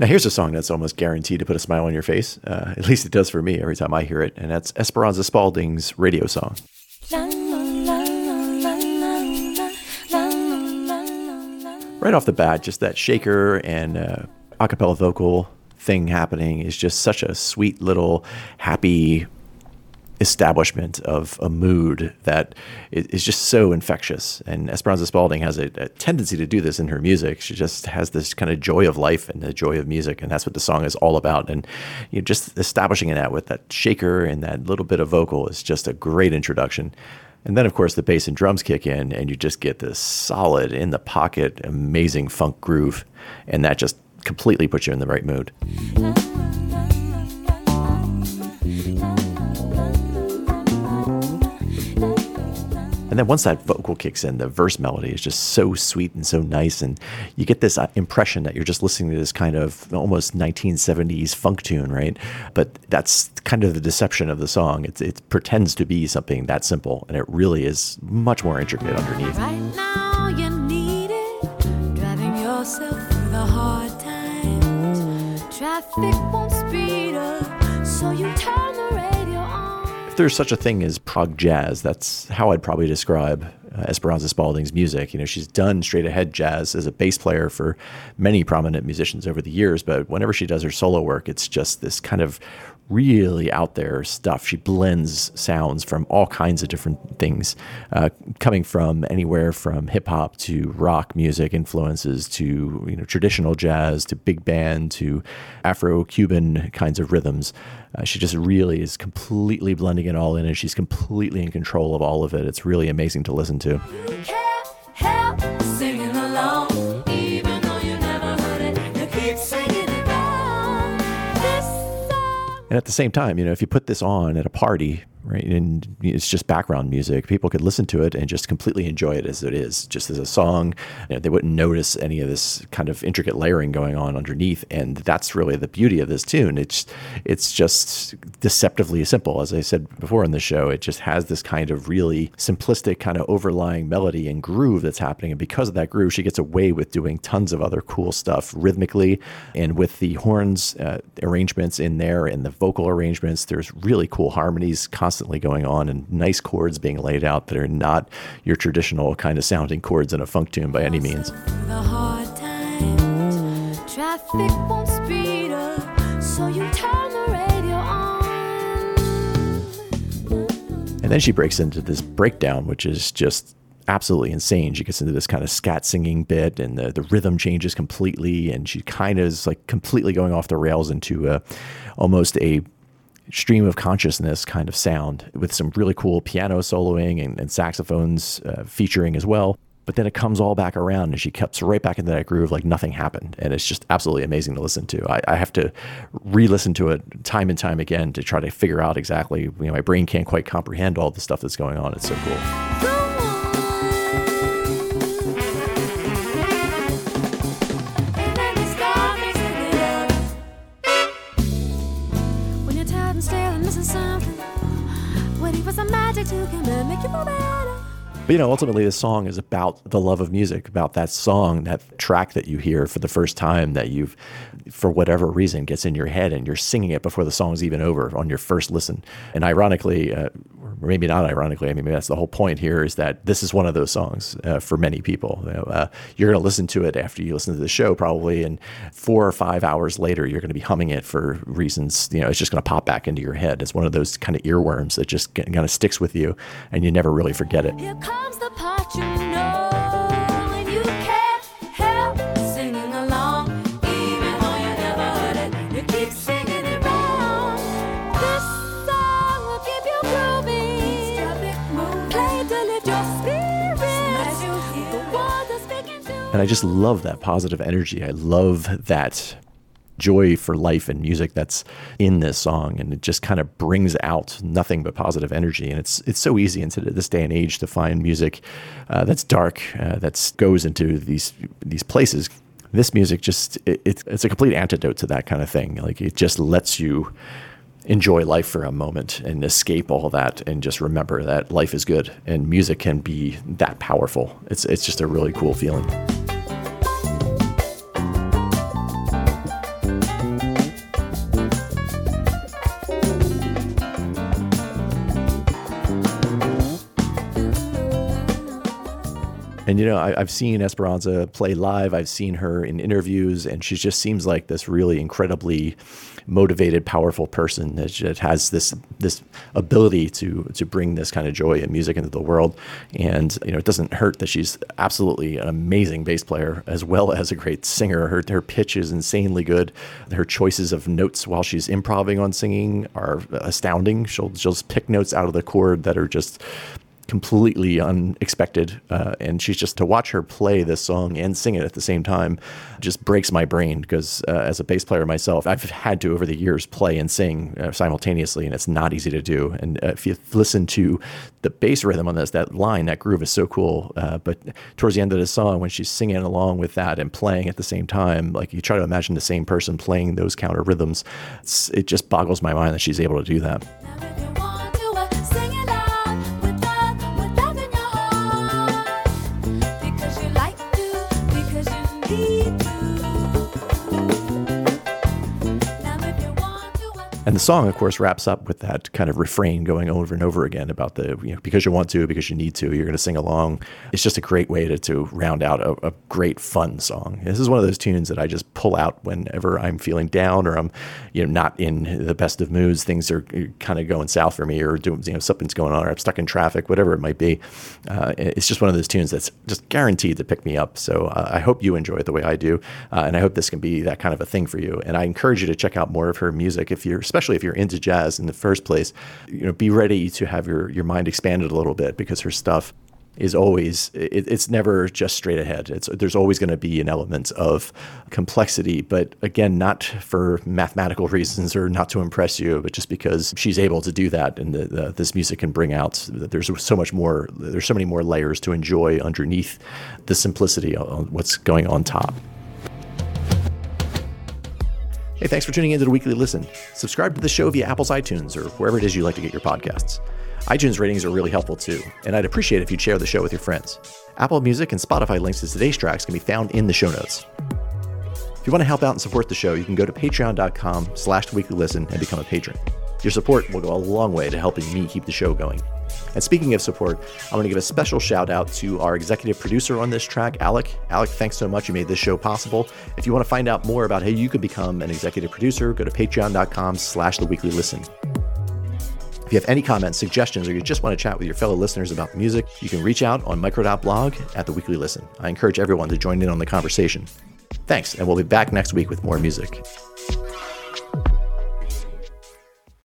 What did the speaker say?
Now, here's a song that's almost guaranteed to put a smile on your face. Uh, at least it does for me every time I hear it, and that's Esperanza Spalding's radio song. Right off the bat, just that shaker and uh, acapella vocal thing happening is just such a sweet little happy establishment of a mood that is just so infectious. And Esperanza Spalding has a, a, tendency to do this in her music. She just has this kind of joy of life and the joy of music, and that's what the song is all about. And you know, just establishing that with that shaker and that little bit of vocal is just a great introduction. And then, of course, the bass and drums kick in, and you just get this solid, in the pocket, amazing funk groove. And that just completely puts you in the right mood. And then once that vocal kicks in, the verse melody is just so sweet and so nice. And you get this uh, impression that you're just listening to this kind of almost 1970s funk tune, right? But that's kind of the deception of the song. It, it pretends to be something that simple, and it really is much more intricate underneath. Right now, you need it, driving yourself through the hard times. Traffic won't speed up, so you turn the there's such a thing as prog jazz, that's how I'd probably describe uh, Esperanza Spalding's music. You know, she's done straight ahead jazz as a bass player for many prominent musicians over the years, but whenever she does her solo work, it's just this kind of really out there stuff. She blends sounds from all kinds of different things, uh, coming from anywhere from hip hop to rock music influences to you know traditional jazz to big band to Afro Cuban kinds of rhythms. Uh, she just really is completely blending it all in, and she's completely in control of all of it. It's really amazing to listen to. And at the same time, you know, if you put this on at a party, right, and it's just background music, people could listen to it and just completely enjoy it as it is, just as a song. You know, they wouldn't notice any of this kind of intricate layering going on underneath, and that's really the beauty of this tune. It's it's just deceptively simple, as I said before in the show. It just has this kind of really simplistic kind of overlying melody and groove that's happening, and because of that groove, she gets away with doing tons of other cool stuff rhythmically and with the horns uh, arrangements in there and the vocal arrangements. There's really cool harmonies constantly going on and nice chords being laid out that are not your traditional kind of sounding chords in a funk tune by any means. And then she breaks into this breakdown, which is just absolutely insane. She gets into this kind of scat singing bit, and the, the rhythm changes completely, and she kind of is like completely going off the rails into a, almost a stream of consciousness kind of sound with some really cool piano soloing and, and saxophones uh, featuring as well. But then it comes all back around and she cuts right back into that groove like nothing happened. And it's just absolutely amazing to listen to. I, I have to re listen to it time and time again to try to figure out exactly, you know, my brain can't quite comprehend all the stuff that's going on. It's so cool. But you know, ultimately, the song is about the love of music, about that song, that track that you hear for the first time that you've, for whatever reason, gets in your head and you're singing it before the song's even over on your first listen. And ironically, uh, maybe not ironically, I mean, that's the whole point here is that this is one of those songs uh, for many people. You know, uh, you're going to listen to it after you listen to the show, probably, and four or five hours later, you're going to be humming it for reasons, you know, it's just going to pop back into your head. It's one of those kind of earworms that just kind of sticks with you and you never really forget it. And I just love that positive energy. I love that joy for life and music that's in this song and it just kind of brings out nothing but positive energy and it's it's so easy in this day and age to find music uh, that's dark uh, that goes into these these places this music just it, it's a complete antidote to that kind of thing like it just lets you enjoy life for a moment and escape all that and just remember that life is good and music can be that powerful. It's it's just a really cool feeling. And you know, I, have seen Esperanza play live. I've seen her in interviews, and she just seems like this really incredibly motivated, powerful person that, has this this ability to to bring this kind of joy and music into the world. And you know, it doesn't hurt that she's absolutely an amazing bass player as well as a great singer. Her her pitch is insanely good. Her choices of notes while she's improvising on singing are astounding. She'll she'll just pick notes out of the chord that are just completely unexpected. Uh, and she's just to watch her play this song and sing it at the same time just breaks my brain because uh, as a bass player myself, I've had to over the years play and sing uh, simultaneously, and it's not easy to do. And uh, if you listen to the bass rhythm on this, that line, that groove is so cool. Uh, but towards the end of the song, when she's singing along with that and playing at the same time, like you try to imagine the same person playing those counter rhythms, it just boggles my mind that she's able to do that. The song, of course, wraps up with that kind of refrain going over and over again about the, you know, because you want to, because you need to, you're going to sing along. It's just a great way to, to round out a, a great, fun song. This is one of those tunes that I just pull out whenever I'm feeling down or I'm, you know, not in the best of moods. Things are kind of going south for me or doing, you know, something's going on or I'm stuck in traffic, whatever it might be. Uh, it's just one of those tunes that's just guaranteed to pick me up. So uh, I hope you enjoy it the way I do. Uh, and I hope this can be that kind of a thing for you. And I encourage you to check out more of her music if you're, especially if you're into jazz in the first place, you know, be ready to have your your mind expanded a little bit because her stuff is always it, it's never just straight ahead. It's there's always going to be an element of complexity, but again, not for mathematical reasons or not to impress you, but just because she's able to do that, and the, the, this music can bring out. There's so much more. There's so many more layers to enjoy underneath the simplicity of what's going on top. Hey, thanks for tuning in to the Weekly Listen. Subscribe to the show via Apple's iTunes or wherever it is you like to get your podcasts. iTunes ratings are really helpful too, and I'd appreciate if you'd share the show with your friends. Apple Music and Spotify links to today's tracks can be found in the show notes. If you want to help out and support the show, you can go to patreon.com slash weekly listen and become a patron. Your support will go a long way to helping me keep the show going. And speaking of support, I want to give a special shout out to our executive producer on this track, Alec. Alec, thanks so much. You made this show possible. If you want to find out more about how you could become an executive producer, go to patreon.com slash the weekly listen. If you have any comments, suggestions, or you just want to chat with your fellow listeners about the music, you can reach out on micro.blog at the weekly listen. I encourage everyone to join in on the conversation. Thanks, and we'll be back next week with more music.